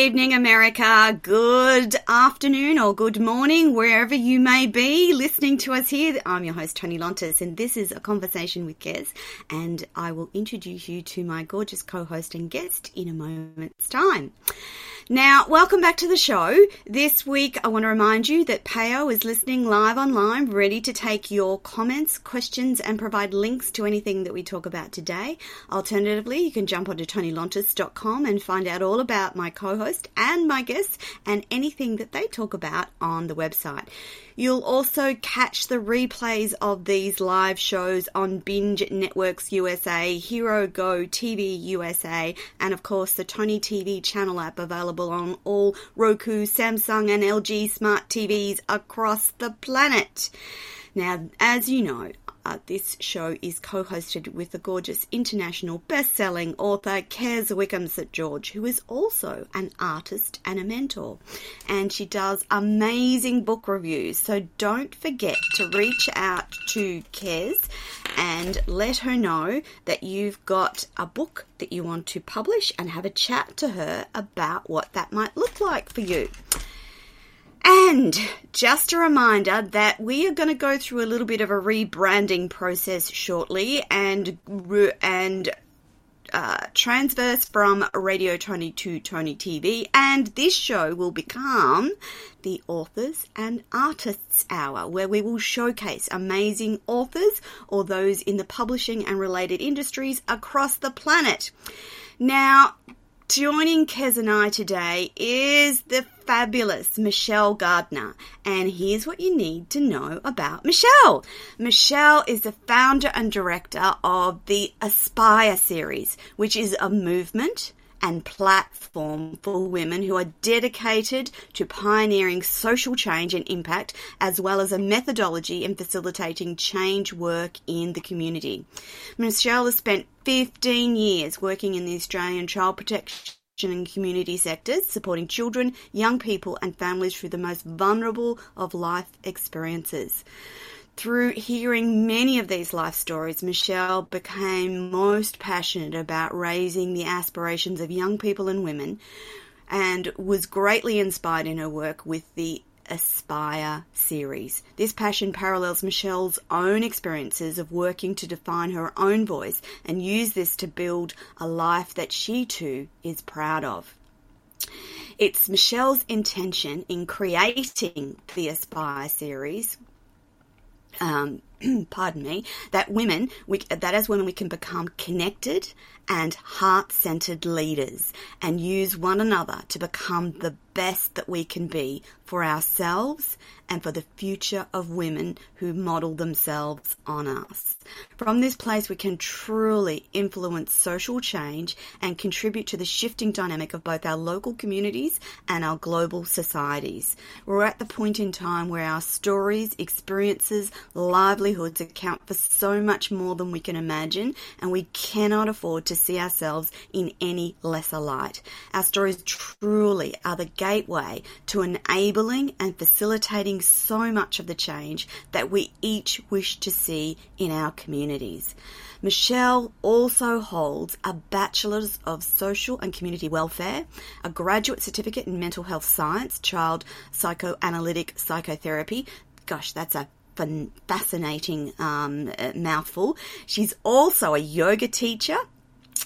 Evening, America. Good afternoon or good morning, wherever you may be listening to us here. I'm your host, Toni Lontis, and this is a conversation with Kez. And I will introduce you to my gorgeous co host and guest in a moment's time. Now, welcome back to the show. This week, I want to remind you that Payo is listening live online, ready to take your comments, questions, and provide links to anything that we talk about today. Alternatively, you can jump onto tonilontis.com and find out all about my co-host and my guests and anything that they talk about on the website. You'll also catch the replays of these live shows on Binge Networks USA, Hero Go TV USA, and of course the Toni TV channel app available on all Roku, Samsung, and LG smart TVs across the planet. Now, as you know, uh, this show is co hosted with the gorgeous international best selling author Kez Wickham St. George, who is also an artist and a mentor. And she does amazing book reviews. So don't forget to reach out to Kez and let her know that you've got a book that you want to publish and have a chat to her about what that might look like for you. And just a reminder that we are going to go through a little bit of a rebranding process shortly and and uh, transverse from Radio Toni to Toni TV, and this show will become the Authors and Artists Hour, where we will showcase amazing authors or those in the publishing and related industries across the planet. Now, Joining Kez and I today is the fabulous Michelle Gardiner. And here's what you need to know about Michelle. Michelle is the founder and director of the Aspire series, which is a movement and platform for women who are dedicated to pioneering social change and impact, as well as a methodology in facilitating change work in the community. Michelle has spent 15 years working in the Australian child protection and community sectors, supporting children, young people, and families through the most vulnerable of life experiences. Through hearing many of these life stories, Michelle became most passionate about raising the aspirations of young people and women and was greatly inspired in her work with the Aspire series. This passion parallels Michelle's own experiences of working to define her own voice and use this to build a life that she too is proud of. It's Michelle's intention in creating the Aspire series um, pardon me, that women, we, that as women we can become connected and heart-centered leaders and use one another to become the best that we can be for ourselves and for the future of women who model themselves on us. From this place, we can truly influence social change and contribute to the shifting dynamic of both our local communities and our global societies. We're at the point in time where our stories, experiences, livelihoods account for so much more than we can imagine, and we cannot afford to see ourselves in any lesser light. Our stories truly are the gateway to enabling and facilitating so much of the change that we each wish to see in our communities. Michelle also holds a Bachelor's of Social and Community Welfare, a graduate certificate in Mental Health Science, Child Psychoanalytic Psychotherapy. Gosh, that's a fascinating um, mouthful. She's also a yoga teacher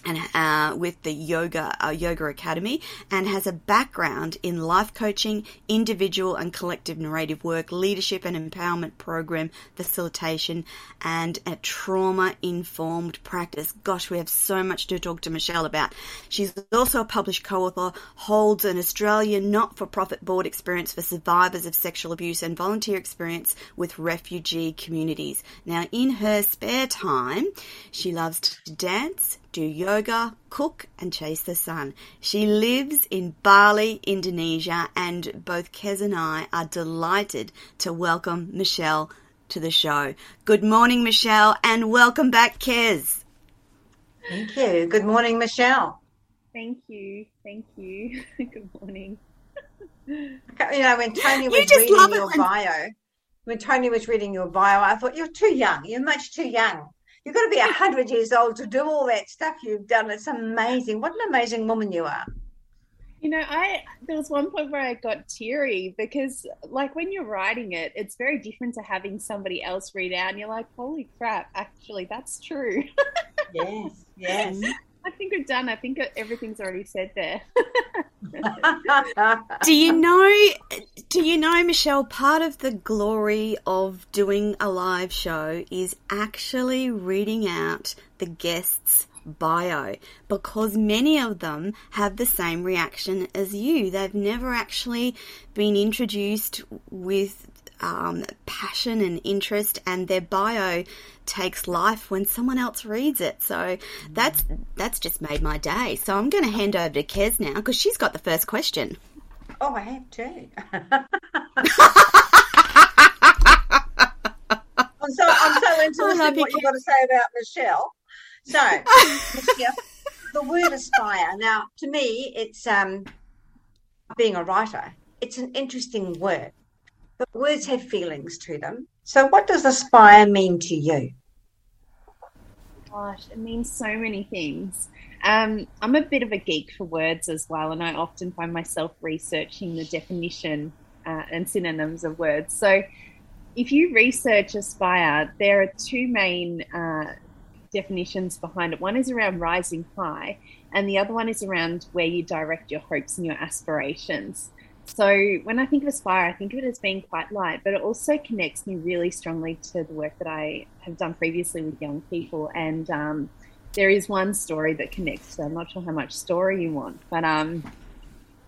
and uh, with the yoga uh, yoga academy and has a background in life coaching individual and collective narrative work leadership and empowerment program facilitation and a trauma informed practice. Gosh we have so much to talk to michelle about. She's also a published co-author holds an australian not-for-profit board experience for survivors of sexual abuse and volunteer experience with refugee communities. Now in her spare time she loves to dance do yoga, cook, and chase the sun. She lives in Bali, Indonesia, and both Kez and I are delighted to welcome Michelle to the show. Good morning, Michelle, and welcome back, Kez. Thank you. Good morning, Michelle. Thank you. Thank you. Good morning. You know, when Toni was reading your bio, when Toni was reading your bio, I thought you're too young. You're much too young You've got to be a hundred years old to do all that stuff you've done. It's amazing. What an amazing woman you are. You know, I there was one point where I got teary because, like, when you're writing it, it's very different to having somebody else read out, and you're like, "Holy crap! Actually, that's true." yes, yes. I think we're done. I think everything's already said there. do you know? Do you know, Michelle? Part of the glory of doing a live show is actually reading out the guests' bio because many of them have the same reaction as you. They've never actually been introduced with um, passion and interest, and their bio takes life when someone else reads it. So that's that's just made my day. So I'm going to hand over to Kez now because she's got the first question. Oh, I have too. I'm so I'm so interested in what you've got to say about Michelle. So, the word aspire. Now, to me, it's um, being a writer. It's an interesting word. Words have feelings to them. So, what does aspire mean to you? Gosh, it means so many things. Um, I'm a bit of a geek for words as well, and I often find myself researching the definition uh, and synonyms of words. So, if you research aspire, there are two main uh, definitions behind it. One is around rising high, and the other one is around where you direct your hopes and your aspirations. So when I think of Aspire, I think of it as being quite light, but it also connects me really strongly to the work that I have done previously with young people. And um, there is one story that connects. So I'm not sure how much story you want, but um,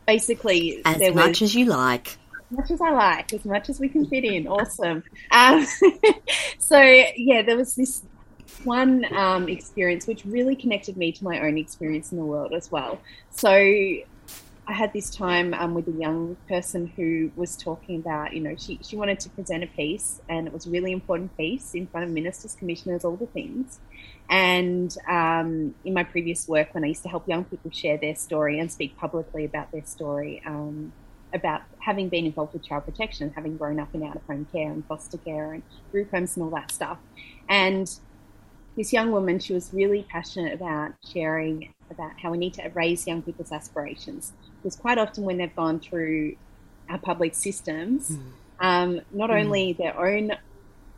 basically, as much was, as you like. As much as I like, as much as we can fit in. Awesome. Um, so yeah, there was this one um, experience which really connected me to my own experience in the world as well. So I had this time um, with a young person who was talking about, you know, she, she wanted to present a piece and it was a really important piece in front of ministers, commissioners, all the things. And um, in my previous work, when I used to help young people share their story and speak publicly about their story, um, about having been involved with child protection, having grown up in out of home care and foster care and group homes and all that stuff. And this young woman, she was really passionate about sharing about how we need to raise young people's aspirations. Because quite often when they've gone through our public systems, mm. um, not mm. only their own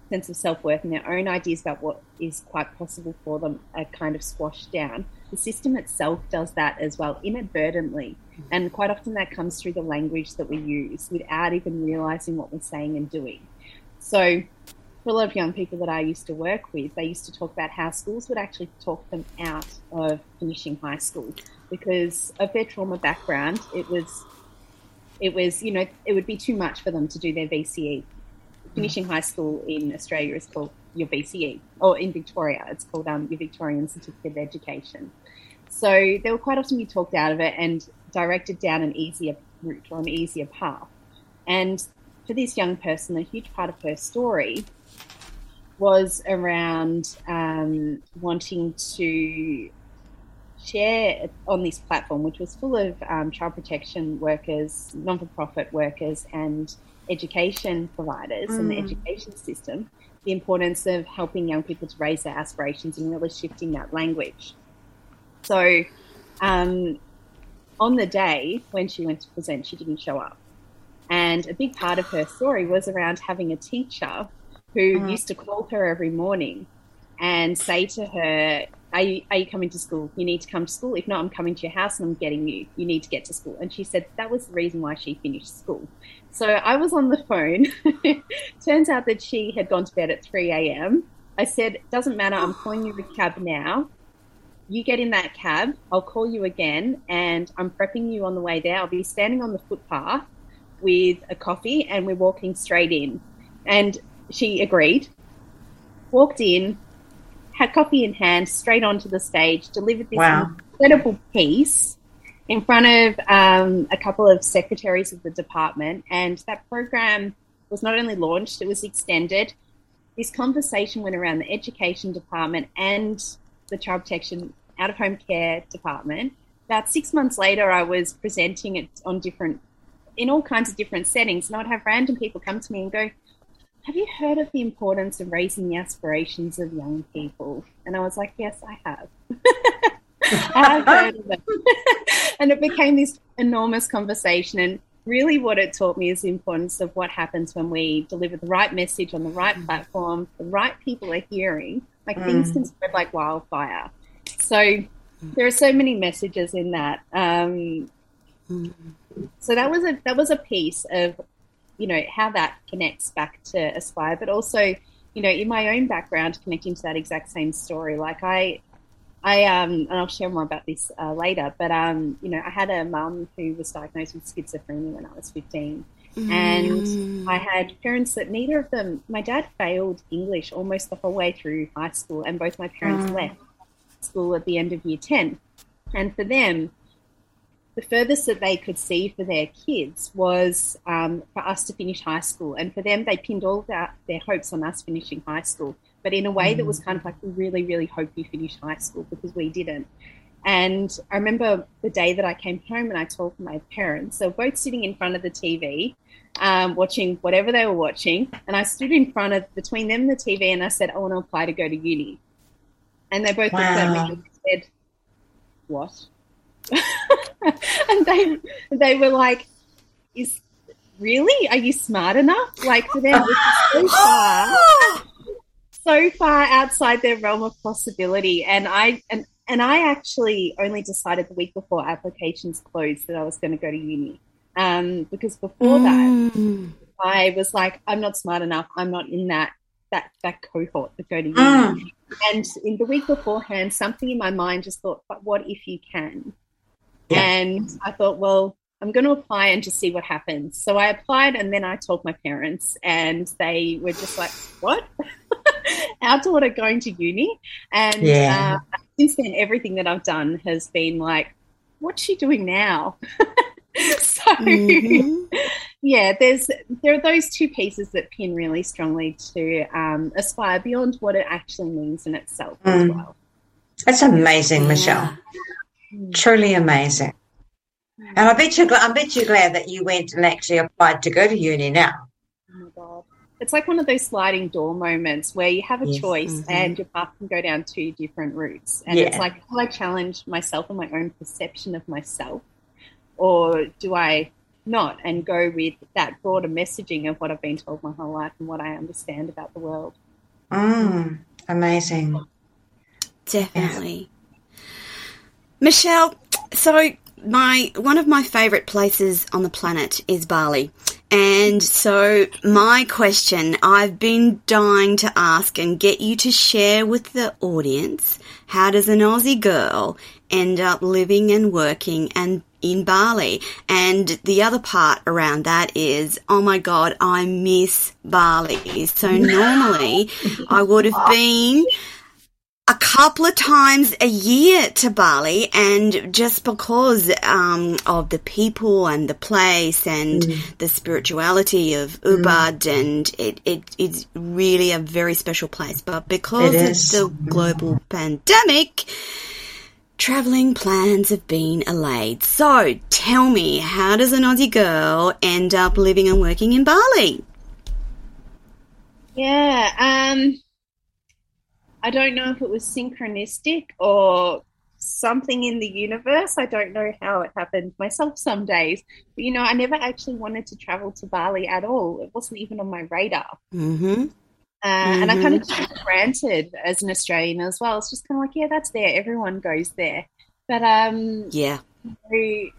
sense of self worth and their own ideas about what is quite possible for them are kind of squashed down, the system itself does that as well inadvertently. Mm. And quite often that comes through the language that we use without even realizing what we're saying and doing. So for a lot of young people that I used to work with, they used to talk about how schools would actually talk them out of finishing high school because of their trauma background. It was, it was, you know, it would be too much for them to do their VCE. Finishing high school in Australia is called your VCE, or in Victoria, it's called um, your Victorian Certificate of Education. So they were quite often be talked out of it and directed down an easier route or an easier path. And for this young person, a huge part of her story was around um, wanting to share on this platform, which was full of um, child protection workers, non for profit workers, and education providers mm. and the mm. education system, the importance of helping young people to raise their aspirations and really shifting that language. So, um, on the day when she went to present, she didn't show up. And a big part of her story was around having a teacher who uh-huh. used to call her every morning and say to her, are you, are you coming to school? You need to come to school. If not, I'm coming to your house and I'm getting you. You need to get to school. And she said that was the reason why she finished school. So I was on the phone. Turns out that she had gone to bed at 3 a.m. I said, doesn't matter. I'm calling you a cab now. You get in that cab. I'll call you again and I'm prepping you on the way there. I'll be standing on the footpath with a coffee and we're walking straight in. And she agreed, walked in, had coffee in hand, straight onto the stage, delivered this wow. incredible piece in front of um, a couple of secretaries of the department. And that program was not only launched, it was extended. This conversation went around the education department and the child protection out of home care department. About six months later, I was presenting it on different, in all kinds of different settings, and I'd have random people come to me and go, have you heard of the importance of raising the aspirations of young people? And I was like, yes, I have. I've heard of it. and it became this enormous conversation. And really, what it taught me is the importance of what happens when we deliver the right message on the right mm. platform, the right people are hearing. Like mm. things can spread like wildfire. So there are so many messages in that. Um, mm. So that was a that was a piece of you know how that connects back to Aspire, but also you know in my own background connecting to that exact same story. Like I I um, and I'll share more about this uh, later. But um, you know, I had a mum who was diagnosed with schizophrenia when I was fifteen, mm. and I had parents that neither of them. My dad failed English almost the whole way through high school, and both my parents mm. left school at the end of year ten. And for them, the furthest that they could see for their kids was um, for us to finish high school, and for them, they pinned all their, their hopes on us finishing high school but in a way that was mm. kind of like, we really, really hope you finish high school because we didn't. And I remember the day that I came home and I told my parents, they were both sitting in front of the TV, um, watching whatever they were watching. And I stood in front of, between them and the TV, and I said, I want to apply to go to uni. And they both wow. looked at me and said, What? and they, they were like, Is really? Are you smart enough? Like for them, so far. so far outside their realm of possibility. And I and and I actually only decided the week before applications closed that I was going to go to uni. Um, because before mm. that, I was like, I'm not smart enough. I'm not in that that that cohort that go to uni. Mm. And in the week beforehand, something in my mind just thought, but what if you can? Yeah. And I thought, well, I'm going to apply and just see what happens. So I applied and then I told my parents, and they were just like, What? Our daughter going to uni. And yeah. uh, since then, everything that I've done has been like, What's she doing now? so, mm-hmm. yeah, there's there are those two pieces that pin really strongly to um, aspire beyond what it actually means in itself mm. as well. That's amazing, yeah. Michelle. Truly amazing. And I bet you, I bet you're glad that you went and actually applied to go to uni now. Oh my god, it's like one of those sliding door moments where you have a yes. choice mm-hmm. and your path can go down two different routes, and yeah. it's like, do I challenge myself and my own perception of myself, or do I not and go with that broader messaging of what I've been told my whole life and what I understand about the world? Mm, amazing. Definitely. Michelle, so my one of my favorite places on the planet is Bali. And so my question I've been dying to ask and get you to share with the audience, how does an Aussie girl end up living and working and in Bali? And the other part around that is, oh my God, I miss Bali. So normally I would have been a couple of times a year to Bali, and just because um, of the people and the place and mm. the spirituality of mm. Ubud, mm. and it, it is really a very special place. But because of the global pandemic, traveling plans have been allayed. So tell me, how does an Aussie girl end up living and working in Bali? Yeah, um, I don't know if it was synchronistic or something in the universe. I don't know how it happened myself some days. But, you know, I never actually wanted to travel to Bali at all. It wasn't even on my radar. Mm-hmm. Uh, mm-hmm. And I kind of mm-hmm. took it granted as an Australian as well. It's just kind of like, yeah, that's there. Everyone goes there. But um, yeah, the,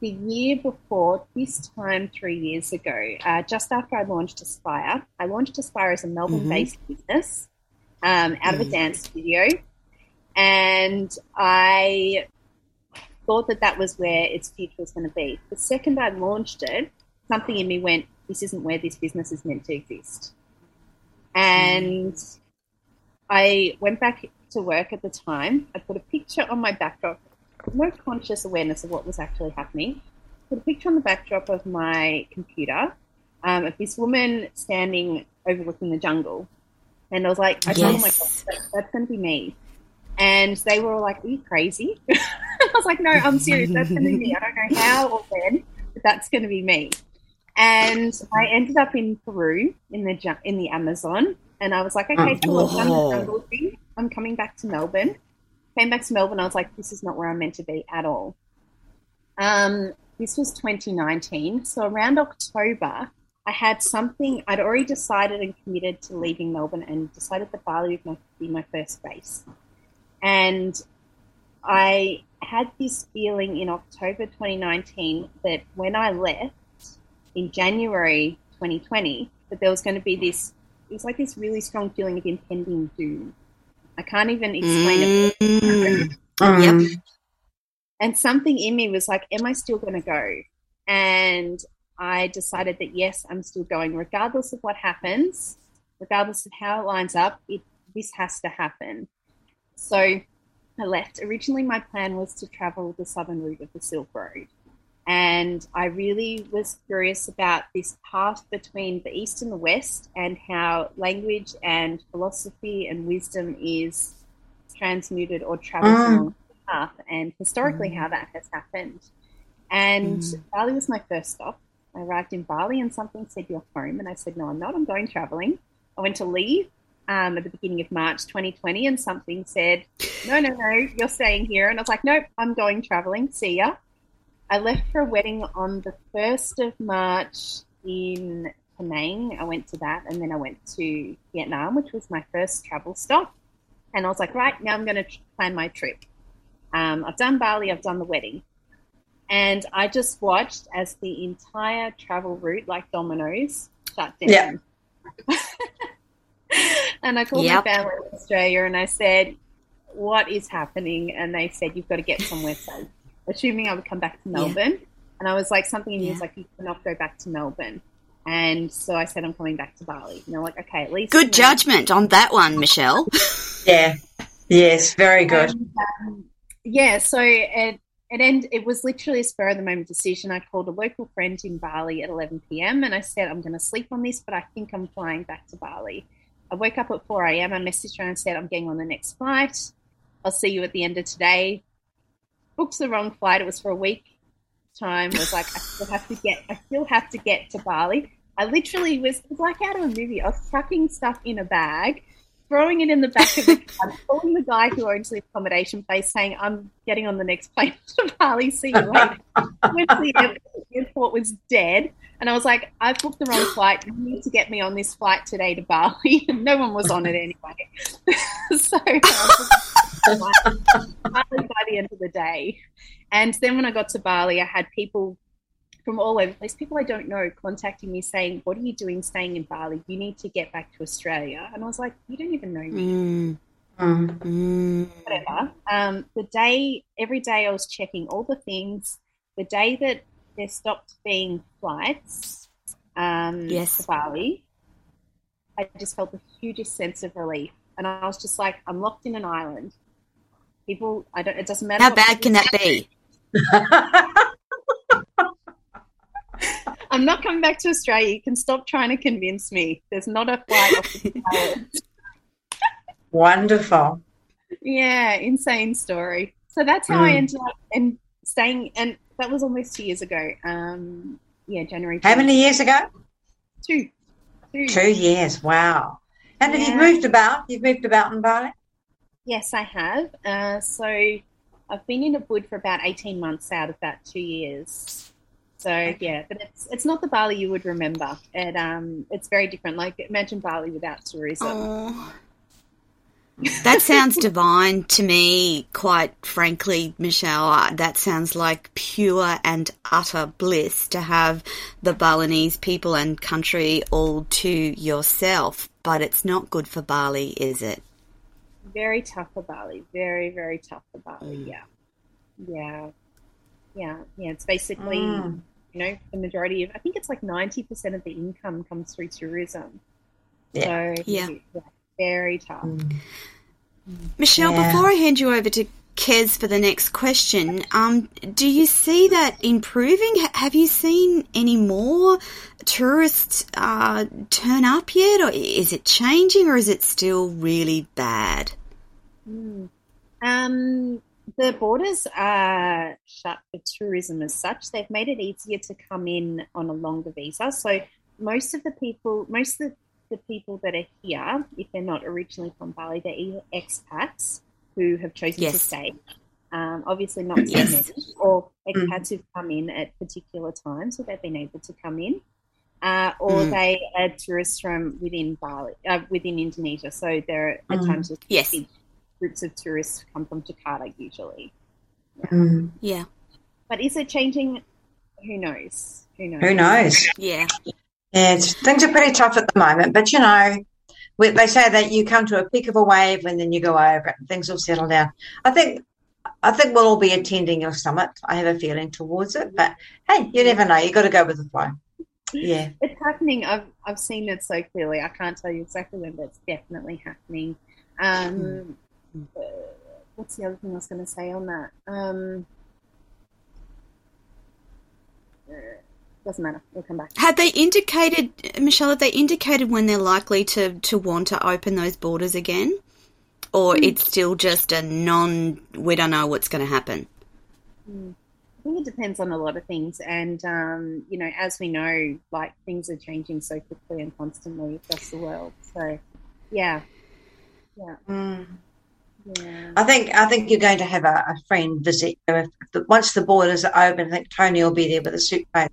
the year before, this time three years ago, uh, just after I launched Aspire, I launched Aspire as a Melbourne-based mm-hmm. business um, out of a mm. dance studio. And I thought that that was where its future was going to be. The second I launched it, something in me went, this isn't where this business is meant to exist. And mm. I went back to work at the time. I put a picture on my backdrop, no conscious awareness of what was actually happening. Put a picture on the backdrop of my computer um, of this woman standing overlooking the jungle. And I was like, I yes. told myself, that, that's going to be me. And they were all like, Are you crazy? I was like, No, I'm serious. That's going to be me. I don't know how or when, but that's going to be me. And I ended up in Peru in the in the Amazon, and I was like, okay, cool, I've done the jungle thing. I'm coming back to Melbourne. came back to Melbourne. I was like, this is not where I'm meant to be at all. Um, this was 2019. So around October, I had something, I'd already decided and committed to leaving Melbourne and decided that Bali would be my first base. And I had this feeling in October 2019 that when I left in January 2020, that there was going to be this, it was like this really strong feeling of impending doom. I can't even explain mm-hmm. it. Um, yep. And something in me was like, am I still going to go? And I decided that yes, I'm still going, regardless of what happens, regardless of how it lines up, it, this has to happen. So I left. Originally, my plan was to travel the southern route of the Silk Road. And I really was curious about this path between the East and the West and how language and philosophy and wisdom is transmuted or travels mm. along the path, and historically mm. how that has happened. And mm. Bali was my first stop. I arrived in Bali and something said, You're home. And I said, No, I'm not. I'm going traveling. I went to leave um, at the beginning of March 2020 and something said, No, no, no, you're staying here. And I was like, Nope, I'm going traveling. See ya. I left for a wedding on the 1st of March in Penang. I went to that and then I went to Vietnam, which was my first travel stop. And I was like, Right, now I'm going to plan my trip. Um, I've done Bali, I've done the wedding. And I just watched as the entire travel route, like dominoes, shut down. Yeah. and I called yep. my family in Australia and I said, What is happening? And they said, You've got to get somewhere safe, assuming I would come back to Melbourne. Yeah. And I was like, Something in yeah. was like, You cannot go back to Melbourne. And so I said, I'm coming back to Bali. And they're like, Okay, at least. Good judgment on that one, Michelle. yeah. Yes, very good. And, um, yeah, so it, it end, it was literally a spur of the moment decision. I called a local friend in Bali at 11 p.m. and I said, I'm going to sleep on this, but I think I'm flying back to Bali. I woke up at 4 a.m. I messaged her and said, I'm getting on the next flight. I'll see you at the end of today. Booked the wrong flight. It was for a week time. I was like, I still have to get, I still have to get to Bali. I literally was, was like out of a movie. I was chucking stuff in a bag throwing it in the back of the car, calling the guy who owns the accommodation place, saying, "I'm getting on the next plane to Bali. See you later." The airport, was dead, and I was like, "I've booked the wrong flight. You need to get me on this flight today to Bali." No one was on it anyway. so by the end of the day, and then when I got to Bali, I had people from all over the place, people I don't know contacting me saying, What are you doing staying in Bali? You need to get back to Australia. And I was like, You don't even know me. Mm. Mm. Whatever. Um, the day, every day I was checking all the things. The day that there stopped being flights um, yes. to Bali, I just felt the hugest sense of relief. And I was just like, I'm locked in an island. People, I don't, it doesn't matter. How bad can that be? I'm not coming back to Australia. You can stop trying to convince me. There's not a flight off the Wonderful. Yeah, insane story. So that's how mm. I ended up and staying, and that was almost two years ago. Um, yeah, January. How many years ago? Two. Two, two years. Wow. And yeah. you've moved about. You've moved about in Bali. Yes, I have. Uh, so I've been in Ubud for about eighteen months out of that two years. So yeah, but it's it's not the Bali you would remember. It um it's very different. Like imagine Bali without tourism. Oh. that sounds divine to me, quite frankly, Michelle. Uh, that sounds like pure and utter bliss to have the Balinese people and country all to yourself. But it's not good for Bali, is it? Very tough for Bali. Very, very tough for Bali. Mm. Yeah. Yeah yeah, yeah. It's basically mm. you know the majority of I think it's like ninety percent of the income comes through tourism. Yeah. So yeah, yeah very tough. Mm. Michelle, yeah. before I hand you over to Kez for the next question, um, do you see that improving? Have you seen any more tourists uh, turn up yet, or is it changing, or is it still really bad? Mm. Um, the borders are shut for tourism as such. They've made it easier to come in on a longer visa. So most of the people, most of the people that are here, if they're not originally from Bali, they're either expats who have chosen Yes. to stay. Um, obviously, not so Yes. many, or Mm. expats who've come in at particular times, so they've been able to come in, uh, or Mm. they are tourists from within Bali, uh, within Indonesia. So there are at Mm. times just Yes. big groups of tourists come from Jakarta usually. Mm. Yeah. But is it changing? Who knows? Who knows? Who knows? Yeah. Yeah, things are pretty tough at the moment, but you know, we, they say that you come to a peak of a wave and then you go over it and things will settle down. I think, I think we'll all be attending your summit. I have a feeling towards it, but hey, you never know. You got to go with the flow. Yeah. It's happening. I've I've seen it so clearly. I can't tell you exactly when, but it's definitely happening. Um, uh, what's the other thing I was going to say on that? Um, doesn't matter. We'll come back. Had they indicated, Michelle, have they indicated when they're likely to, to want to open those borders again? Or it's still just a non, we don't know what's going to happen? I think it depends on a lot of things, and um, you know, as we know, like things are changing so quickly and constantly across the world. So, yeah, yeah, Mm. Yeah. I think I think you're going to have a, a friend visit you. If the, once the borders are open, I think Toni will be there with a suitcase.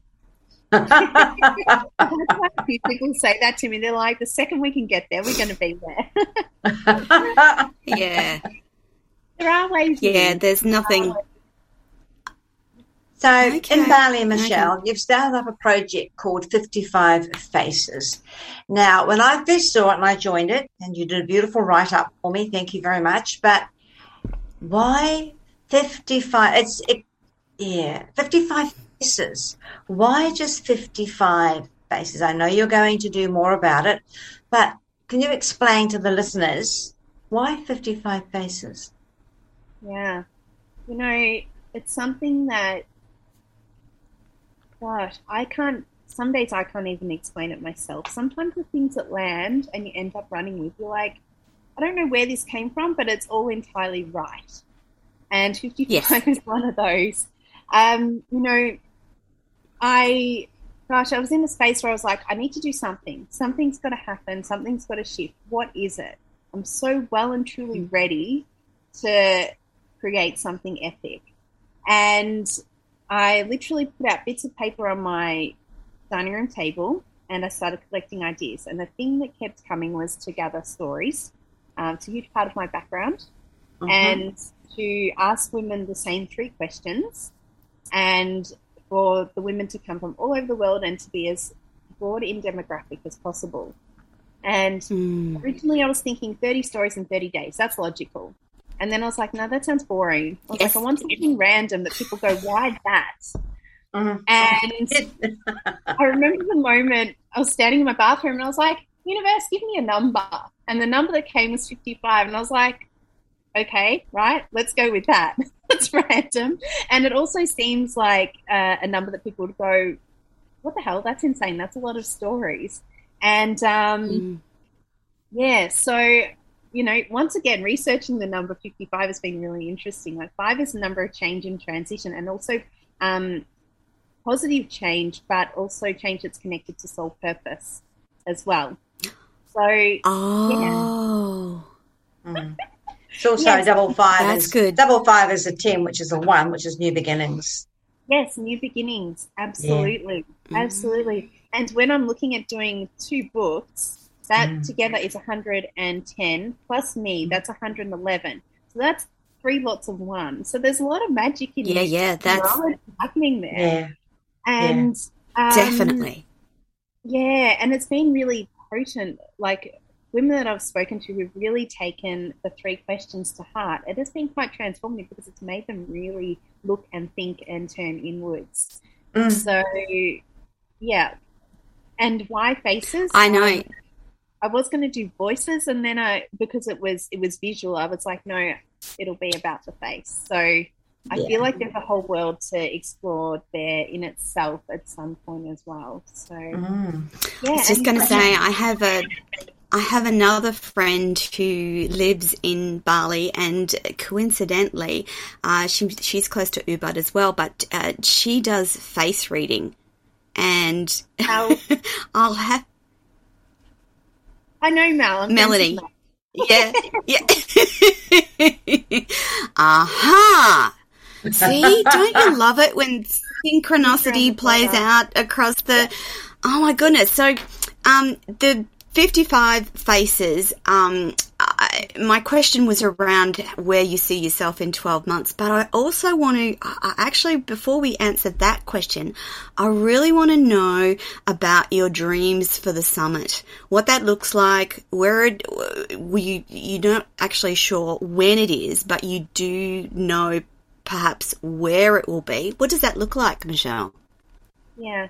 People say that to me. They're like, the second we can get there, we're going to be there. Yeah. there are ways. Yeah, there's nothing. So Okay. in Bali, Michelle, you've started up a project called 55 Faces. Now, when I first saw it and I joined it, and you did a beautiful write up for me, thank you very much. But why 55? It's it, yeah, 55 faces. Why just 55 faces? I know you're going to do more about it, but can you explain to the listeners why 55 faces? Yeah. You know, it's something that, gosh, I can't, some days I can't even explain it myself. Sometimes the things that land and you end up running with, you're like, I don't know where this came from, but it's all entirely right. And 55 Yes. is one of those. Um, you know, I, gosh, I was in a space where I was like, I need to do something. Something's got to happen. Something's got to shift. What is it? I'm so well and truly ready to create something epic. And I literally put out bits of paper on my dining room table and I started collecting ideas. And the thing that kept coming was to gather stories. Um, it's a huge part of my background. Mhm. And to ask women the same three questions and for the women to come from all over the world and to be as broad in demographic as possible. And Mm. originally I was thinking 30 stories in 30 days. That's logical. And then I was like, no, that sounds boring. I was Yes. like, I want something random that people go, why that? Mhm. And I remember the moment I was standing in my bathroom and I was like, universe, give me a number. And the number that came was 55. And I was like, okay, right, let's go with that. It's random. And it also seems like uh, a number that people would go, what the hell? That's insane. That's a lot of stories. And um, Mm. yeah, so you know, once again, researching the number 55 has been really interesting. Like five is the number of change and transition, and also um, positive change, but also change that's connected to soul purpose as well. So Oh. Mm. It's also Yes. double five. That's is, good. Double five is a ten, which is a one, which is new beginnings. yes, new beginnings, absolutely, absolutely. And when I'm looking at doing two books, that Mm. together is 110 plus me. That's 111. So that's three lots of one. So there's a lot of magic in Yeah, yeah, that's knowledge happening there. Yeah. and um, definitely. yeah and it's been really potent like women that i've spoken to who've really taken the three questions to heart it has been quite transformative because it's made them really look and think and turn inwards Mm. so yeah and why faces I know. I was going to do voices and then i because it was it was visual i was like no it'll be about the face so I Yeah. feel like there's a whole world to explore there in itself at some point as well. So Mm. yeah, I was just going to say, I have a, I have another friend who lives in Bali, and coincidentally, uh, she she's close to Ubud as well, but uh, she does face reading, and I'll have I know Mel. I'm friends Melanie. Mel. yeah, yeah. aha. See, don't you love it when synchronicity plays out across the? Oh my goodness! So, um, the 55 faces. Um, My question was around where you see yourself in 12 months, but I also want to I, actually, before we answer that question, I really want to know about your dreams for the summit, what that looks like, where it, you, you're not actually sure when it is, but you do know perhaps where it will be. What does that look like, Michelle? Yeah.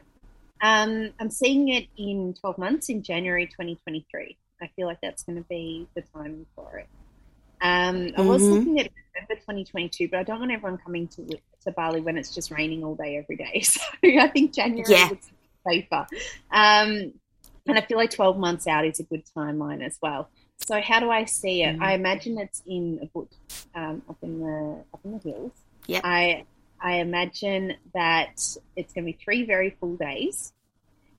Um, I'm seeing it in 12 months in January 2023. I feel like that's going to be the time for it. Um, I was mm-hmm. looking at November 2022, but I don't want everyone coming to to Bali when it's just raining all day every day. So I think January yeah. is safer. Um, and I feel like 12 months out is a good timeline as well. So how do I see it? Mm-hmm. I imagine it's in Ubud um, up in the up in the hills. Yeah. I I imagine that it's going to be three very full days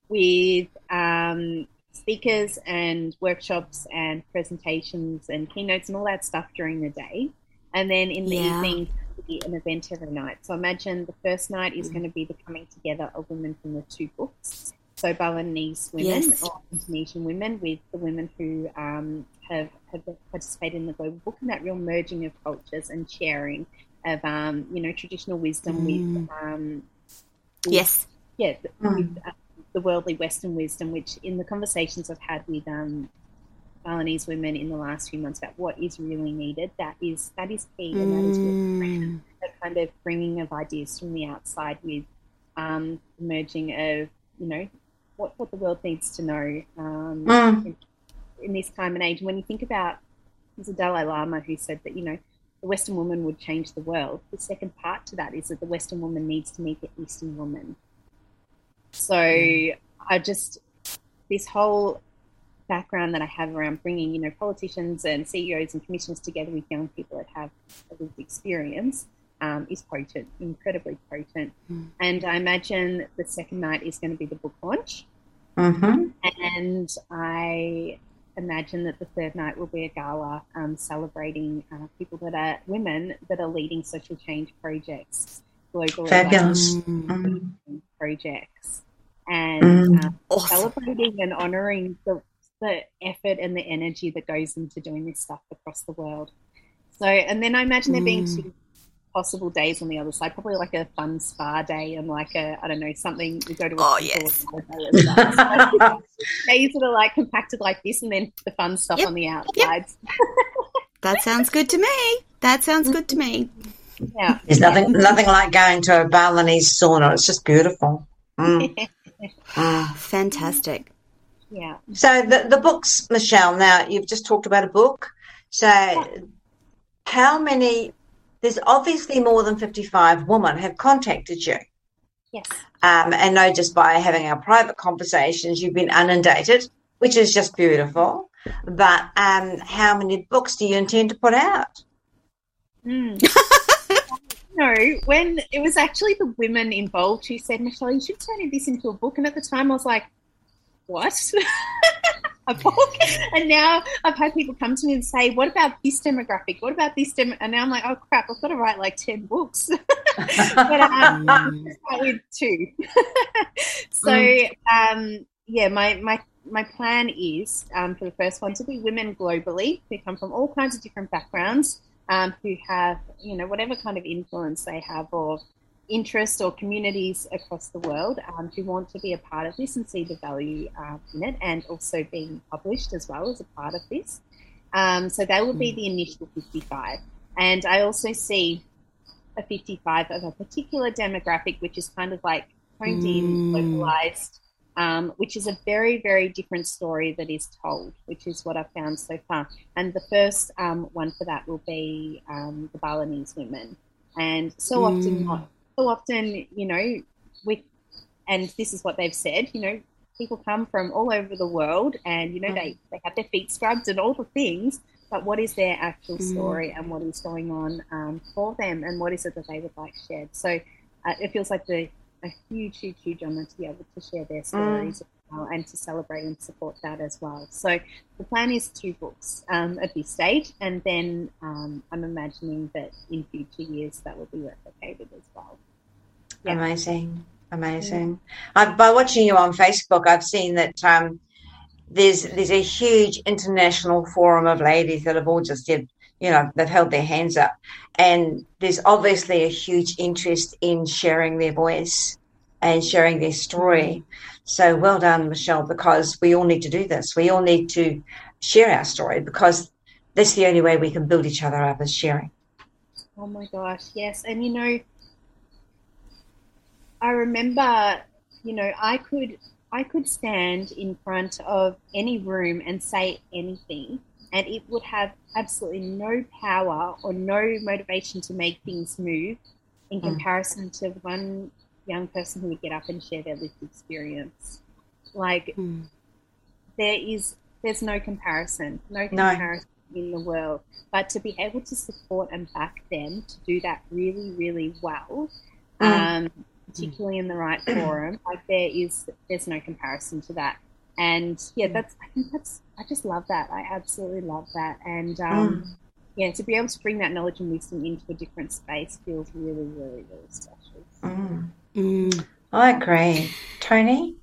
with um, speakers and workshops and presentations and keynotes and all that stuff during the day. And then in the yeah. evening, an event every night. So imagine the first night is mm. going to be the coming together of women from the two books. So Balinese women yes. or Indonesian women with the women who um, have, have participated in the global book and that real merging of cultures and sharing of um, you know traditional wisdom mm. with, um, with, yes yeah mm. with, uh, the worldly Western wisdom, which in the conversations I've had with um, Balinese women in the last few months about what is really needed, that is that is key, and that is really mm. a kind of bringing of ideas from the outside with um, merging of you know what what the world needs to know um, mm. in, in, this time and age. When you think about there's a Dalai Lama who said that you know the Western woman would change the world. The second part to that is that the Western woman needs to meet the Eastern woman. So mm. I just, this whole background that I have around bringing, you know, politicians and CEOs and commissioners together with young people that have a lived experience um, is potent, incredibly potent. Mm. And I imagine the second night is going to be the book launch. Mm-hmm. And I imagine that the third night will be a gala um, celebrating uh, people that are women that are leading social change projects globally. Fabulous. mm. Projects. And mm. um, awesome. celebrating and honoring the, the effort and the energy that goes into doing this stuff across the world. So, and then I imagine there being mm. two possible days on the other side, probably like a fun spa day and like a I don't know something we go to. A oh yes. days that are like compacted like this, and then the fun stuff yep. on the outside. Yep. that sounds good to me. That sounds good to me. Yeah. There's nothing nothing like going to a Balinese sauna. It's just beautiful. Mm. Mm. Fantastic. Yeah. So the the books, Michelle. Now you've just talked about a book. So, yeah. how many there's obviously more than 55 women have contacted you. Yes. Um, and no, just by having our private conversations, you've been inundated, which is just beautiful. But um, how many books do you intend to put out? Mm. no, when it was actually the women involved who said, Michelle, you should turn this into a book. And at the time, I was like, what? a book. And now I've had people come to me and say, "What about this demographic? What about this dem?" And now I'm like, "Oh crap! I've got to write like ten books." but um, start with two. so mm. um, yeah, my my my plan is um, for the first one to be women globally who come from all kinds of different backgrounds, um, who have you know whatever kind of influence they have or interest or communities across the world um, who want to be a part of this and see the value uh, in it and also being published as well as a part of this. Um, so that would be hmm. the initial 55. And I also see a 55 of a particular demographic, which is kind of like honed mm. in, hmm. localized, um, which is a very, very different story that is told, which is what I've found so far. And the first um, one for that will be um, the Balinese women. And so mm. often, not so often, you know, with, and this is what they've said, you know, people come from all over the world and, you know, mm. they, they have their feet scrubbed and all the things, but what is their actual mm. story and what is going on um, for them and what is it that they would like shared? So uh, it feels like the, a huge, huge, huge honor to be able to share their stories. Mm. well, and to celebrate and support that as well. So the plan is two books um, at this stage, and then um, I'm imagining that in future years that will be replicated as well. Yeah. Amazing, amazing. Yeah. by watching you on Facebook, I've seen that um, there's there's a huge international forum of ladies that have all just did you know they've held their hands up. And there's obviously a huge interest in sharing their voice and sharing their story. So well done michelle because we all need to do this. We all need to share our story because that's the only way we can build each other up is sharing. Oh my gosh yes. And you know i remember you know i could i could stand in front of any room and say anything and it would have absolutely no power or no motivation to make things move in mm. comparison to one young person who would get up and share their lived experience. Like mm. there is there's no comparison, no comparison no. in the world. But to be able to support and back them to do that really, really well, mm. um, particularly in the right forum, like there is there's no comparison to that. And yeah, that's I think that's I just love that. I absolutely love that. And um, mm. yeah, to be able to bring that knowledge and wisdom into a different space feels really, really, really special. Mm. Mm. I agree. Toni?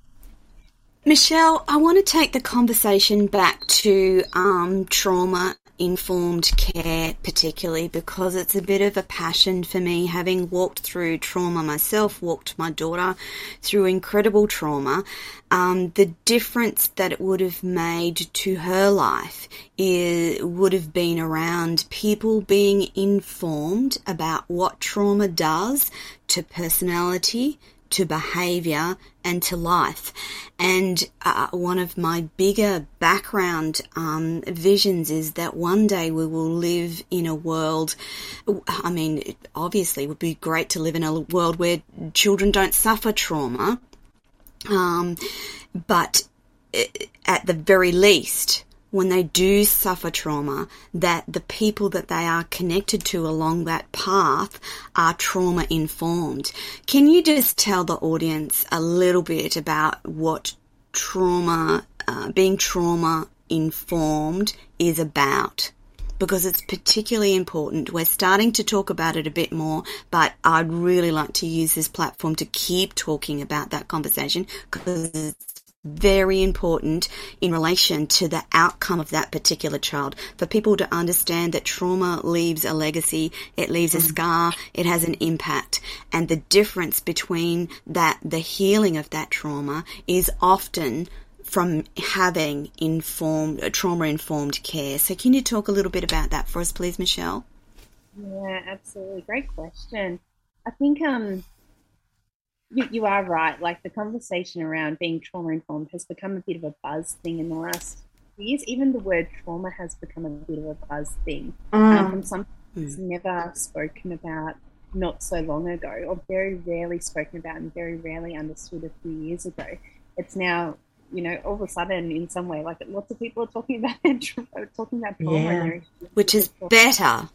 Michelle, I want to take the conversation back to um, trauma informed care, particularly because it's a bit of a passion for me, having walked through trauma myself, walked my daughter through incredible trauma. Um, the difference that it would have made to her life is, would have been around people being informed about what trauma does to personality, to behavior and to life. And uh, one of my bigger background um, visions is that one day we will live in a world. I mean, obviously, it would be great to live in a world where children don't suffer trauma. Um, but uh, at the very least, when they do suffer trauma, that the people that they are connected to along that path are trauma informed. Can you just tell the audience a little bit about what trauma, uh, being trauma informed is about? Because it's particularly important. We're starting to talk about it a bit more, but I'd really like to use this platform to keep talking about that conversation because it's very important in relation to the outcome of that particular child. For people to understand that trauma leaves a legacy, it leaves a mm. scar, it has an impact. And the difference between that, the healing of that trauma is often from having informed, trauma informed care. So can you talk a little bit about that for us, please, Michelle? Yeah, absolutely. Great question. I think, um, you, you are right. Like the conversation around being trauma informed has become a bit of a buzz thing in the last years. Even the word trauma has become a bit of a buzz thing. Mm. Um, something mm. never spoken about not so long ago, or very rarely spoken about and very rarely understood a few years ago. It's now, you know, all of a sudden, in some way, like lots of people are talking about talking about trauma, yeah. which is better.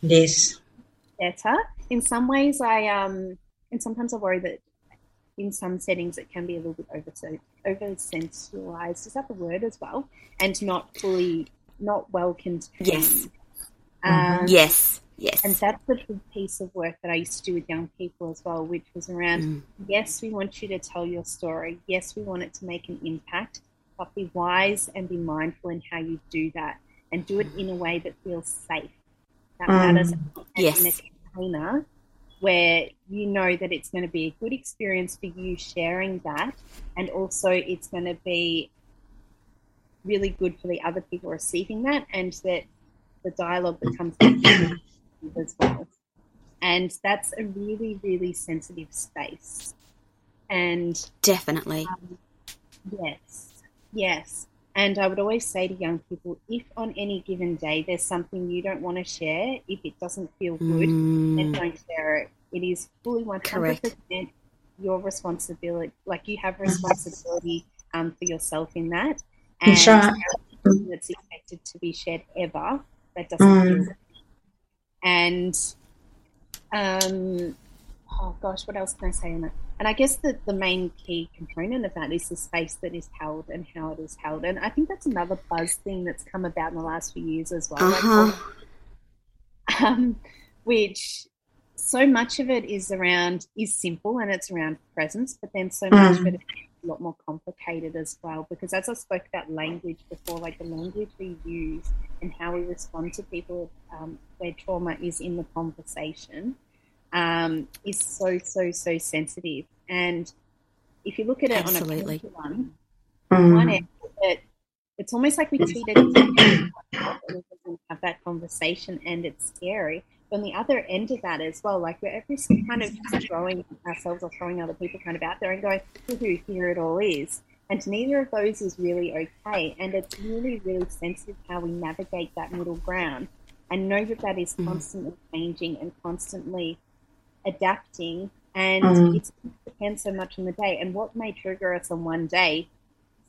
Yes, better. In some ways, I um, and sometimes I worry that in some settings it can be a little bit over over sensualized. Is that the word as well? And not fully, not well contained. Yes. Um, mm-hmm. Yes. Yes. And that's the piece of work that I used to do with young people as well, which was around mm. yes, we want you to tell your story. Yes, we want it to make an impact, but be wise and be mindful in how you do that and do it in a way that feels safe. That mm. matters yes. in a container where you know that it's going to be a good experience for you sharing that, and also it's going to be really good for the other people receiving that, and that the dialogue becomes as well. And that's a really, really sensitive space. And definitely, um, yes, yes. And I would always say to young people if on any given day there's something you don't want to share, if it doesn't feel good, mm. then don't share it. It is fully 100% Correct. your responsibility. Like you have responsibility um, for yourself in that. And right. that's expected to be shared ever. That doesn't mm. feel And, um, oh gosh, what else can I say on that? And I guess that the main key component of that is the space that is held and how it is held. And I think that's another buzz thing that's come about in the last few years as well. Uh-huh. Like, um, which so much of it is around is simple and it's around presence, but then so much of it is a lot more complicated as well. Because as I spoke about language before, like the language we use and how we respond to people um, where trauma is in the conversation um, is so so so sensitive. And if you look at it Absolutely. on a one, mm. one end, it, it's almost like we treat it doesn't have that conversation, and it's scary. But on the other end of that as well, like we're every kind of just throwing ourselves or throwing other people kind of out there and going, "Who here it all is." And neither of those is really okay. And it's really, really sensitive how we navigate that middle ground and know that that is mm. constantly changing and constantly adapting, and mm. it depends so much on the day. And what may trigger us on one day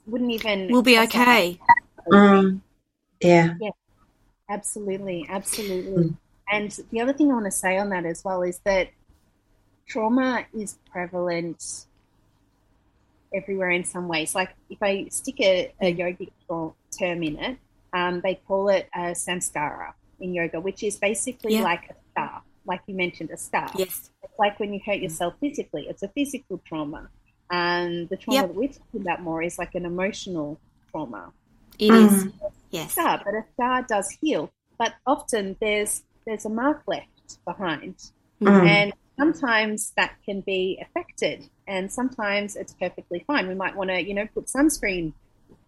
wouldn't even. We'll be okay. Mm. Yeah. Yeah. Absolutely. Absolutely. Mm. And the other thing I want to say on that as well is that trauma is prevalent everywhere in some ways. Like if I stick a, a yogic term in it, um, they call it a samskara in yoga, which is basically yeah. like a scar like you mentioned, a scar. Yes. It's like when you hurt yourself physically, it's a physical trauma. And the trauma yep. that we're talking about more is like an emotional trauma. It mm. is. Yes. Scar, but a scar does heal. But often there's there's a mark left behind. Mm. And sometimes that can be affected and sometimes it's perfectly fine. We might want to, you know, put sunscreen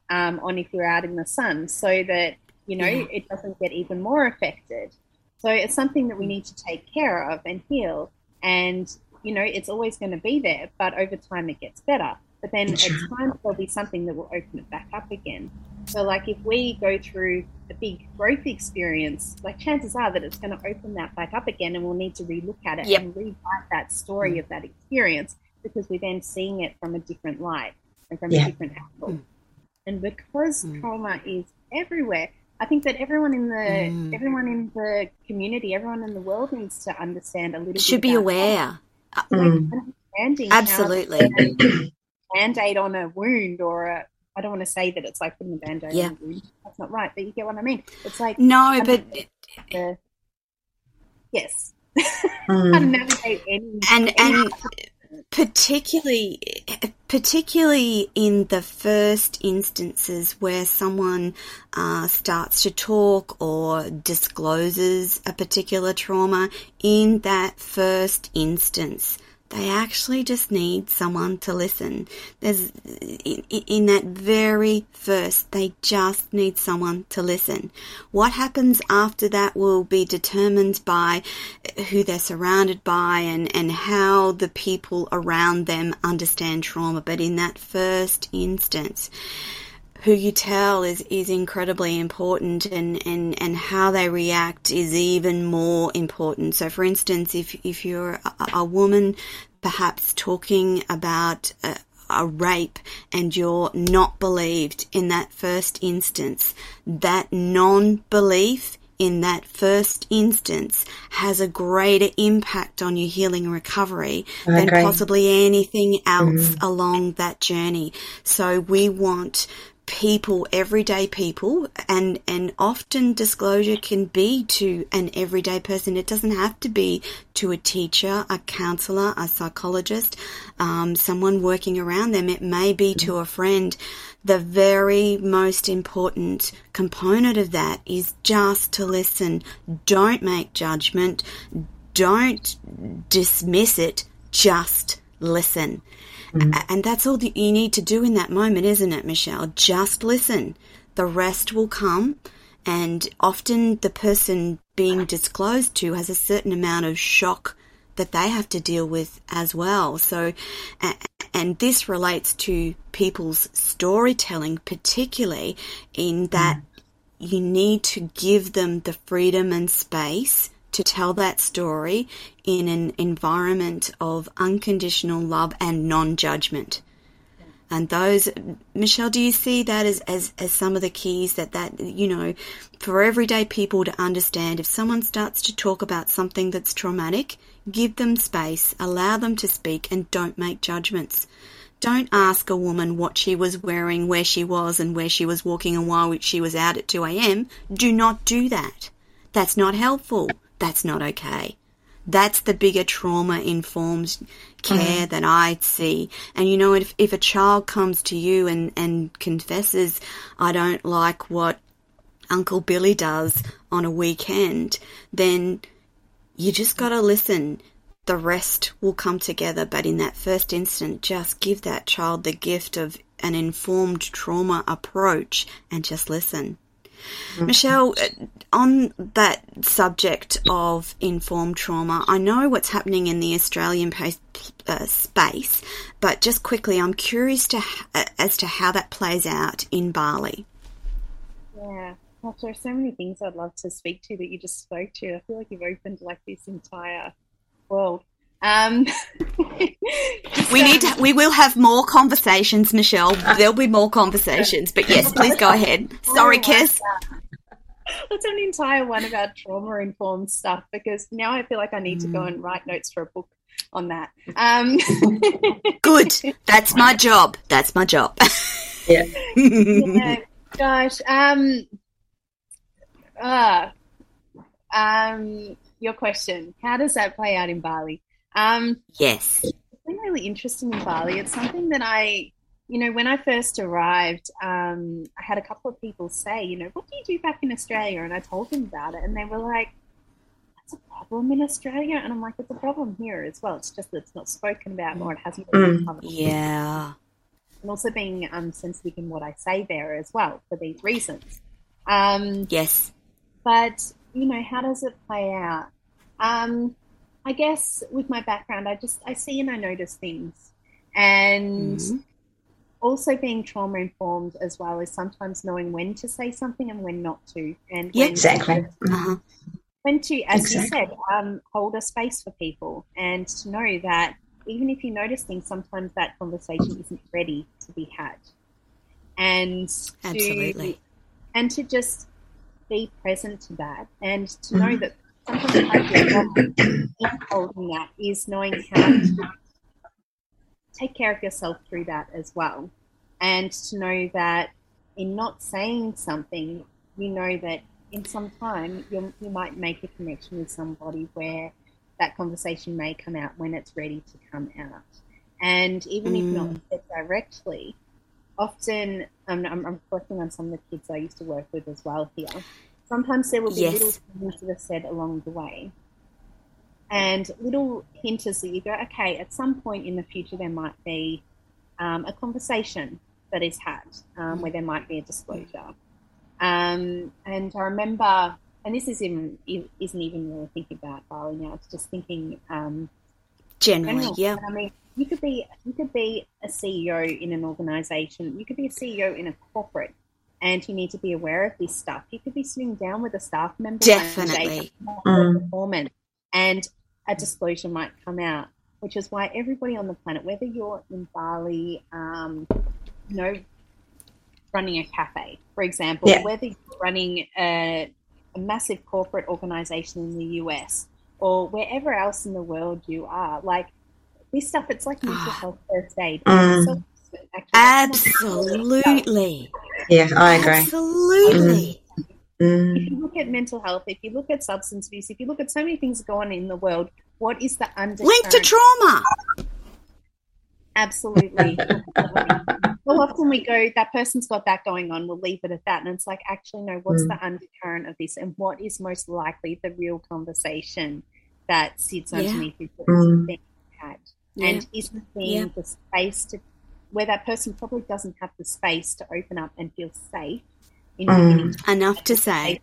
um, on if you're out in the sun so that, you know, yeah. it doesn't get even more affected. So it's something that we need to take care of and heal. And, you know, it's always going to be there, but over time it gets better. But then at times there'll be something that will open it back up again. So, like, if we go through a big growth experience, like, chances are that it's going to open that back up again, and we'll need to relook at it yep. and rewrite that story mm. of that experience because we're then seeing it from a different light and from yeah. a different angle. Mm. And because mm. trauma is everywhere, I think that everyone in the mm. everyone in the community, everyone in the world needs to understand a little. Bit. Should be aware. Mm. Absolutely. Band-aid on a wound or a I don't want to say that it's like putting a band-aid yeah. on a wound. That's not right, but you get what I mean. It's like No, but uh, yes. Mm. how navigate any and any and particularly particularly in the first instances where someone uh, starts to talk or discloses a particular trauma in that first instance they actually just need someone to listen. There's in, in, that very first, they just need someone to listen. What happens after that will be determined by who they're surrounded by and, and how the people around them understand trauma. But in that first instance, who you tell is, is incredibly important and, and, and how they react is even more important. So for instance, if, if you're a, a woman perhaps talking about a, a rape and you're not believed in that first instance, that non-belief in that first instance has a greater impact on your healing and recovery than possibly anything else mm-hmm. along that journey. So we want people, everyday people, and, and often disclosure can be to an everyday person. It doesn't have to be to a teacher, a counselor, a psychologist, um, someone working around them. It may be to a friend. The very most important component of that is just to listen. Don't make judgment. Don't dismiss it. Just listen. Mm. And that's all that you need to do in that moment, isn't it, Michelle? Just listen. The rest will come. And often the person being disclosed to has a certain amount of shock that they have to deal with as well. So, and this relates to people's storytelling, particularly in that mm. you need to give them the freedom and space to tell that story in an environment of unconditional love and non judgment. And those, Michelle, do you see that as, as, as some of the keys that that, you know, for everyday people to understand if someone starts to talk about something that's traumatic, give them space, allow them to speak and don't make judgments. Don't ask a woman what she was wearing, where she was and where she was walking and why she was out at 2 a.m. Do not do that. That's not helpful. That's not okay. That's the bigger trauma informed care mm. that I see. And you know, if, if a child comes to you and, and confesses, I don't like what Uncle Billy does on a weekend, then you just gotta listen. The rest will come together, but in that first instant, just give that child the gift of an informed trauma approach and just listen. Mm-hmm. Michelle, uh, on that subject of informed trauma, I know what's happening in the Australian uh, space, but just quickly, I'm curious to uh, as to how that plays out in Bali. Yeah, well, there's so many things I'd love to speak to that you just spoke to. I feel like you've opened like this entire world. Um, we need to, we will have more conversations, Michelle. There'll be more conversations, but yes, please go ahead. Sorry, Kez. Let's have an entire one about trauma informed stuff because now I feel like I need to go mm. and write notes for a book on that. Um, Good. That's my job. That's my job. yeah. yeah. Gosh. Um, uh, um, your question. How does that play out in Bali? Um, yes. It's been really interesting in Bali. It's something that I, you know, when I first arrived, um, I had a couple of people say, you know, what do you do back in Australia? And I told them about it, and they were like, that's a problem in Australia. And I'm like, it's a problem here as well. It's just that it's not spoken about or it hasn't been mm, Yeah. And also being um, sensitive in what I say there as well for these reasons. Um, yes. But, you know, how does it play out? Um, I guess with my background, I just I see and I notice things, and mm-hmm. also being trauma informed as well as sometimes knowing when to say something and when not to, and yeah, exactly. To, uh-huh. When to, as exactly. you said, um, hold a space for people, and to know that even if you notice things, sometimes that conversation isn't ready to be had, and to, absolutely, and to just be present to that, and to mm-hmm. know that sometimes part of holding that is knowing how to take care of yourself through that as well. And to know that in not saying something, you know that in some time you you might make a connection with somebody where that conversation may come out when it's ready to come out. And even mm. if not mm. said directly, often I'm, I'm, reflecting on some of the kids I used to work with as well here sometimes there will be yes. little things that are said along the way and little hinters that you go, okay, at some point in the future, there might be um, a conversation that is had um, where there might be a disclosure. Um, and I remember, and this is even, isn't even really thinking about Bali now, it's just thinking um, generally, general. yeah. I mean, you could be you could be a CEO in an organization, you could be a CEO in a corporate and you need to be aware of this stuff. You could be sitting down with a staff member, definitely, mm. performance, and a disclosure might come out, which is why everybody on the planet, whether you're in Bali, um, you know, running a cafe, for example, yeah. whether you're running a, a massive corporate organization in the US or wherever else in the world you are, like this stuff, it's like mental ah. health first aid. Mm. So Absolutely. Yeah, I agree. Absolutely. Mm. If you look at mental health, if you look at substance abuse, if you look at so many things going on in the world, what is the under link to trauma? Absolutely. well, often we go, that person's got that going on. We'll leave it at that, and it's like, actually, no. What's mm. the undercurrent of this, and what is most likely the real conversation that sits yeah. underneath it mm. being had, yeah. and isn't being yeah. the space to where that person probably doesn't have the space to open up and feel safe mm. enough to say.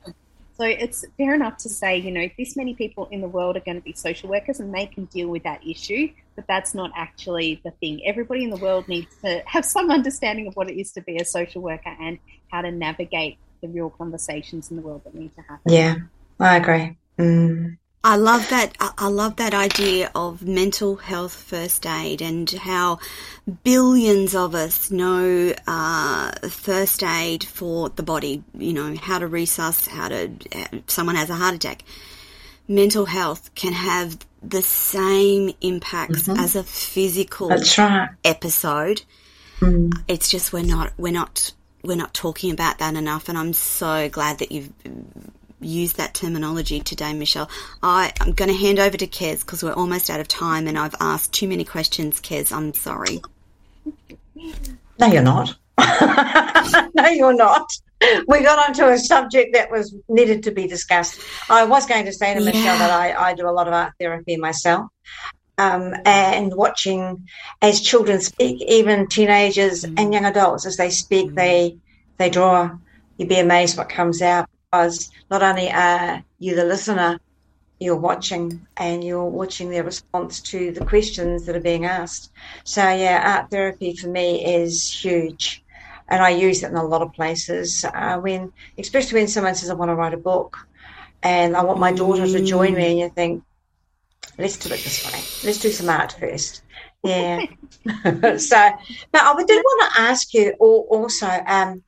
So it's fair enough to say, you know, this many people in the world are going to be social workers and they can deal with that issue, but that's not actually the thing. Everybody in the world needs to have some understanding of what it is to be a social worker and how to navigate the real conversations in the world that need to happen. Yeah, I agree. Mm. I love that. I love that idea of mental health first aid and how billions of us know uh, first aid for the body. You know how to resus, how to. Someone has a heart attack. Mental health can have the same impacts mm-hmm. as a physical right. episode. Mm. It's just we're not we're not we're not talking about that enough, and I'm so glad that you've use that terminology today, Michelle. I, am going to hand over to Kez because we're almost out of time and I've asked too many questions, Kez. I'm sorry. No, you're not. no, you're not. We got onto a subject that was needed to be discussed. I was going to say to yeah. Michelle that I, I do a lot of art therapy myself. Um, and watching as children speak, even teenagers mm. and young adults, as they speak, mm. they they draw. You'd be amazed what comes out because not only are you the listener, you're watching and you're watching their response to the questions that are being asked. So, yeah, art therapy for me is huge. And I use it in a lot of places. Uh, when, especially when someone says, I want to write a book and I want my daughter to join me, and you think, let's do it this way. Let's do some art first. Yeah. so, but I did want to ask you also, um,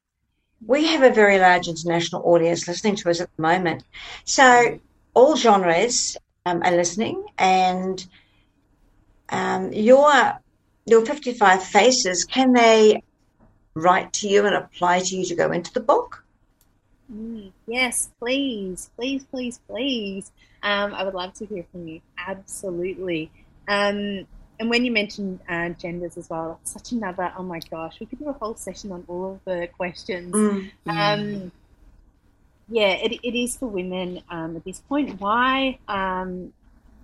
we have a very large international audience listening to us at the moment. So all genres um, are listening, and um, your your 55 faces can they write to you and apply to you to go into the book? Mm, yes, please, please, please, please. Um, I would love to hear from you. Absolutely. Um, and when you mentioned uh, genders as well, such another. Oh my gosh, we could do a whole session on all of the questions. Mm, um, yeah, it, it is for women um, at this point. Why? Um,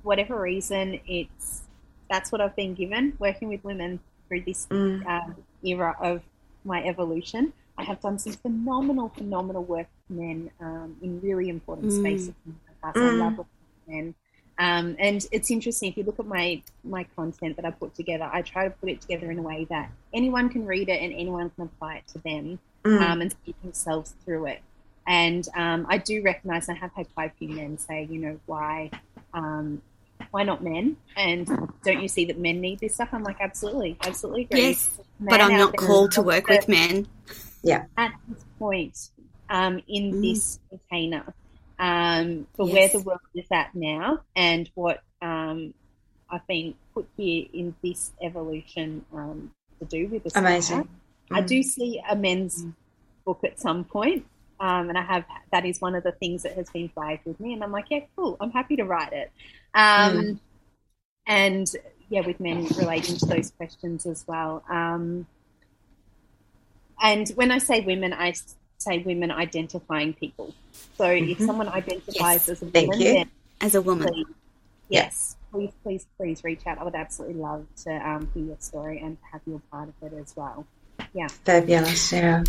whatever reason, it's that's what I've been given working with women through this mm. uh, era of my evolution. I have done some phenomenal, phenomenal work with men um, in really important mm. spaces. I love mm. men. Um, and it's interesting if you look at my my content that I put together. I try to put it together in a way that anyone can read it and anyone can apply it to them mm. um, and see themselves through it. And um, I do recognise I have had quite a few men say, you know, why um, why not men? And don't you see that men need this stuff? I'm like, absolutely, absolutely agree. Yes, but I'm not called to work with men. Yeah. At this point, um, in mm. this container, um, for yes. where the world is at now and what um, I've been put here in this evolution um, to do with the Amazing. Mm. I do see a men's mm. book at some point, um, and I have that is one of the things that has been flagged with me, and I'm like, yeah, cool, I'm happy to write it. Um, mm. And yeah, with men relating to those questions as well. Um, and when I say women, I say women identifying people. So mm-hmm. if someone identifies yes. as a woman, then as a woman, please, yes, please, please, please reach out. I would absolutely love to um, hear your story and have you a part of it as well. Yeah, fabulous. Yeah.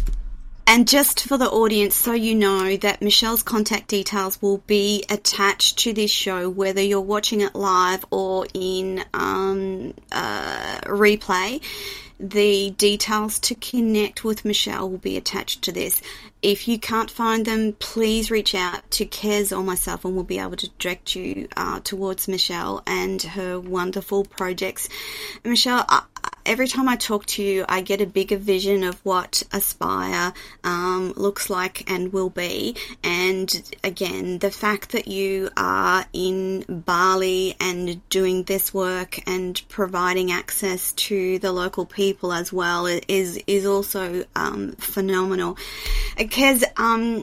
And just for the audience, so you know that Michelle's contact details will be attached to this show, whether you're watching it live or in um, uh, replay the details to connect with Michelle will be attached to this. If you can't find them, please reach out to Kez or myself and we'll be able to direct you uh, towards Michelle and her wonderful projects. Michelle, every time I talk to you, I get a bigger vision of what Aspire um, looks like and will be. And again, the fact that you are in Bali and doing this work and providing access to the local people as well is is also um, phenomenal. Because um,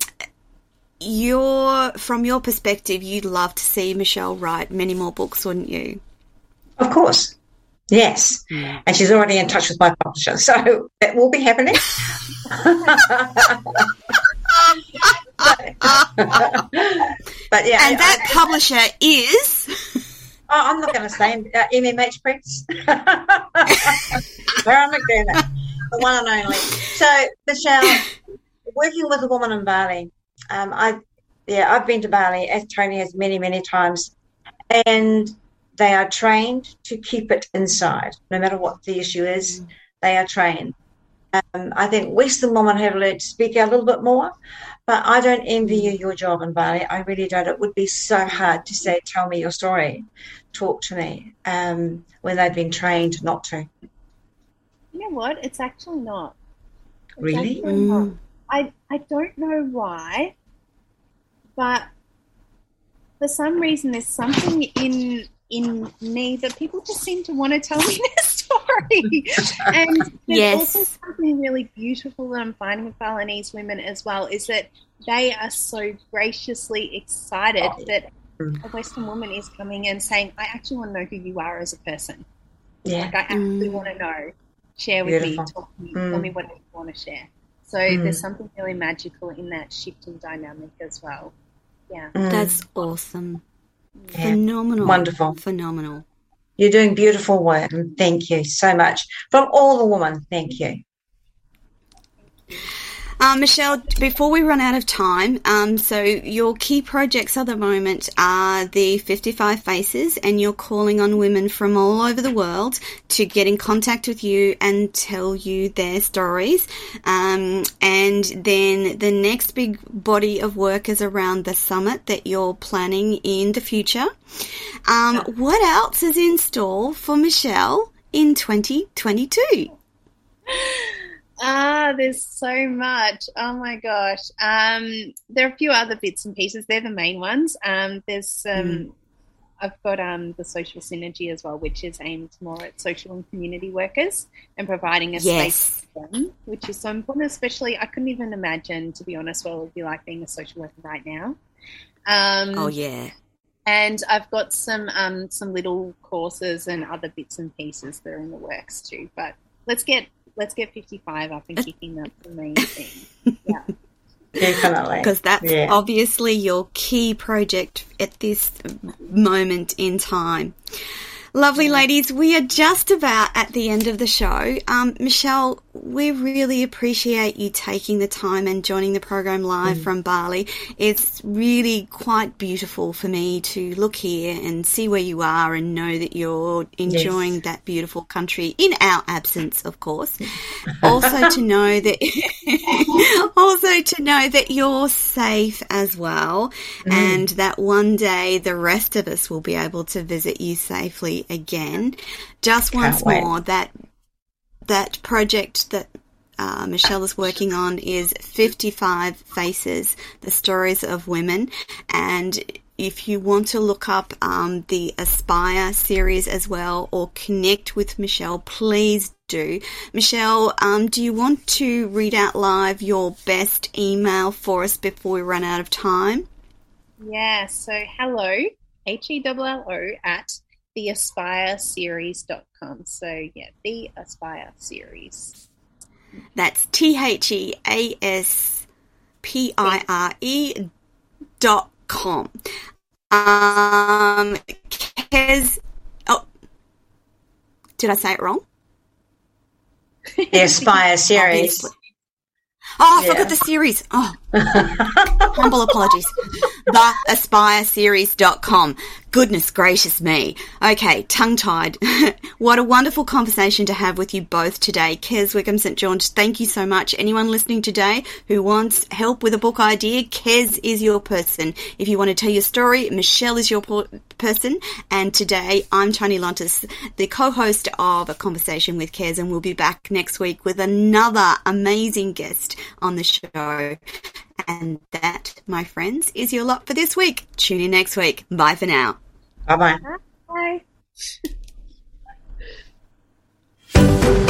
your from your perspective, you'd love to see Michelle write many more books, wouldn't you? Of course. Yes. Mm. And she's already in touch with my publisher. So that will be happening. but, yeah. And that I, publisher is. Oh, I'm not going to say uh, MMH Press. Karen McDermott, the one and only. So, Michelle, working with a woman in Bali, um, I yeah, I've been to Bali, as Toni has many, many times, and they are trained to keep it inside, no matter what the issue is. Mm. They are trained. Um, I think Western women have learned to speak out a little bit more, but I don't envy you your job in Bali. I really don't. It would be so hard to say, "Tell me your story, talk to me," um, when they've been trained not to. You know what? It's actually not. It's really? Actually not. Mm. I I don't know why, but for some reason there's something in in me that people just seem to want to tell me their story. and there's yes. also something really beautiful that I'm finding with Balinese women as well is that they are so graciously excited oh. that a Western woman is coming and saying, I actually want to know who you are as a person. Yeah. Like I actually mm. want to know. Share with Beautiful. me, talk to me, mm. tell me what you want to share. So mm. there's something really magical in that shifting dynamic as well. Yeah. Mm. That's awesome. Yeah. Phenomenal. Wonderful. Phenomenal. You're doing beautiful work and thank you so much. From all the women, thank you. Uh, Michelle, before we run out of time, um, so your key projects at the moment are the 55 Faces, and you're calling on women from all over the world to get in contact with you and tell you their stories. Um, and then the next big body of work is around the summit that you're planning in the future. Um, what else is in store for Michelle in 2022? Ah, there's so much. Oh my gosh. Um, there are a few other bits and pieces. They're the main ones. Um, there's um, mm. I've got um, the social synergy as well, which is aimed more at social and community workers and providing a yes. space for them, which is so important. Especially, I couldn't even imagine, to be honest, what it would be like being a social worker right now. Um, oh yeah. And I've got some um, some little courses and other bits and pieces that are in the works too. But let's get let's get 55 up and kicking. That's the main thing. Yeah. Definitely. Because that's yeah. obviously your key project at this moment in time. Lovely ladies, we are just about at the end of the show. Um, Michelle, we really appreciate you taking the time and joining the program live mm. from Bali. It's really quite beautiful for me to look here and see where you are and know that you're enjoying yes. that beautiful country in our absence, of course. also to know that, also to know that you're safe as well mm. and that one day the rest of us will be able to visit you safely again. Just Can't once wait. more, that that project that uh, Michelle is working on is 55 Faces, the stories of women. And if you want to look up um, the Aspire series as well or connect with Michelle, please do. Michelle, um, do you want to read out live your best email for us before we run out of time? Yeah, so hello, H E L L O at theaspireseries.com. So, yeah, the Aspire series. That's T H E A S P I R E dot com. Um, Kez, oh, did I say it wrong? The Aspire series. Oh, I yeah. forgot the series. Oh, humble apologies. The aspireseries.com. Goodness gracious me. Okay, tongue tied. what a wonderful conversation to have with you both today. Kez Wickham St. George, thank you so much. Anyone listening today who wants help with a book idea, Kez is your person. If you want to tell your story, Michelle is your person. And today, I'm Toni Lontis, the co-host of A Conversation with Kez, and we'll be back next week with another amazing guest on the show. And that, my friends, is your lot for this week. Tune in next week. Bye for now. Bye-bye. Bye bye. Bye.